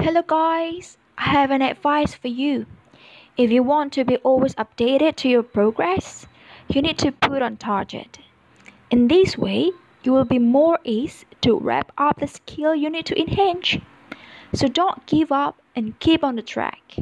Hello guys, I have an advice for you. If you want to be always updated to your progress, you need to put on target. In this way, you will be more ease to wrap up the skill you need to enhance. So don't give up and keep on the track.